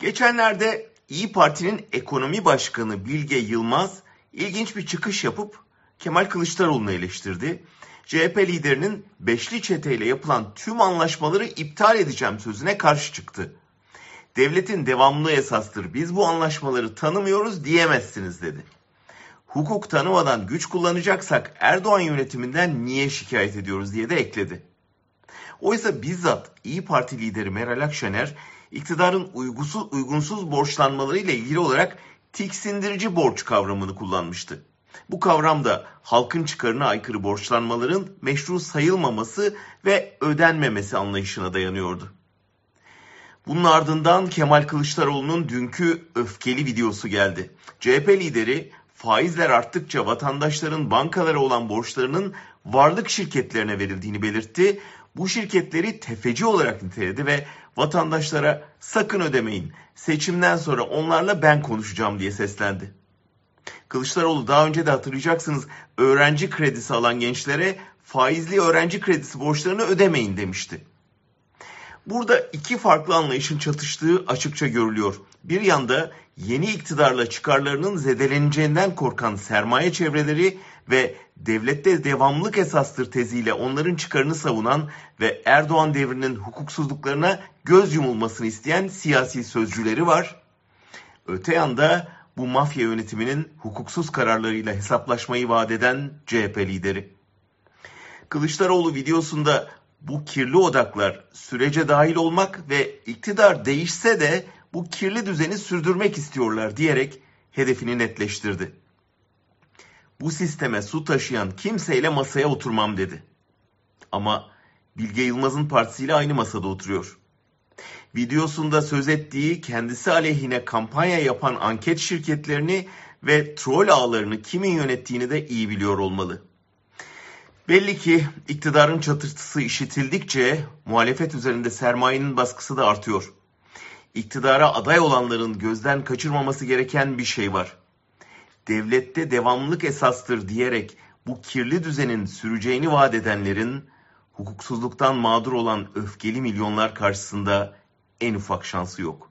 Geçenlerde İyi Parti'nin ekonomi başkanı Bilge Yılmaz ilginç bir çıkış yapıp Kemal Kılıçdaroğlu'nu eleştirdi. CHP liderinin beşli çeteyle yapılan tüm anlaşmaları iptal edeceğim sözüne karşı çıktı. Devletin devamlılığı esastır. Biz bu anlaşmaları tanımıyoruz diyemezsiniz dedi. Hukuk tanımadan güç kullanacaksak Erdoğan yönetiminden niye şikayet ediyoruz diye de ekledi. Oysa bizzat İyi Parti lideri Meral Akşener iktidarın uygusuz, uygunsuz borçlanmaları ile ilgili olarak tiksindirici borç kavramını kullanmıştı. Bu kavram da halkın çıkarına aykırı borçlanmaların meşru sayılmaması ve ödenmemesi anlayışına dayanıyordu. Bunun ardından Kemal Kılıçdaroğlu'nun dünkü öfkeli videosu geldi. CHP lideri faizler arttıkça vatandaşların bankalara olan borçlarının varlık şirketlerine verildiğini belirtti. Bu şirketleri tefeci olarak niteledi ve vatandaşlara sakın ödemeyin. Seçimden sonra onlarla ben konuşacağım diye seslendi. Kılıçdaroğlu daha önce de hatırlayacaksınız öğrenci kredisi alan gençlere faizli öğrenci kredisi borçlarını ödemeyin demişti. Burada iki farklı anlayışın çatıştığı açıkça görülüyor. Bir yanda yeni iktidarla çıkarlarının zedeleneceğinden korkan sermaye çevreleri ve devlette devamlık esastır teziyle onların çıkarını savunan ve Erdoğan devrinin hukuksuzluklarına göz yumulmasını isteyen siyasi sözcüleri var. Öte yanda bu mafya yönetiminin hukuksuz kararlarıyla hesaplaşmayı vaat eden CHP lideri. Kılıçdaroğlu videosunda bu kirli odaklar sürece dahil olmak ve iktidar değişse de bu kirli düzeni sürdürmek istiyorlar diyerek hedefini netleştirdi. Bu sisteme su taşıyan kimseyle masaya oturmam dedi. Ama Bilge Yılmaz'ın partisiyle aynı masada oturuyor. Videosunda söz ettiği kendisi aleyhine kampanya yapan anket şirketlerini ve troll ağlarını kimin yönettiğini de iyi biliyor olmalı. Belli ki iktidarın çatırtısı işitildikçe muhalefet üzerinde sermayenin baskısı da artıyor. İktidara aday olanların gözden kaçırmaması gereken bir şey var. Devlette devamlılık esastır diyerek bu kirli düzenin süreceğini vaat edenlerin hukuksuzluktan mağdur olan öfkeli milyonlar karşısında en ufak şansı yok.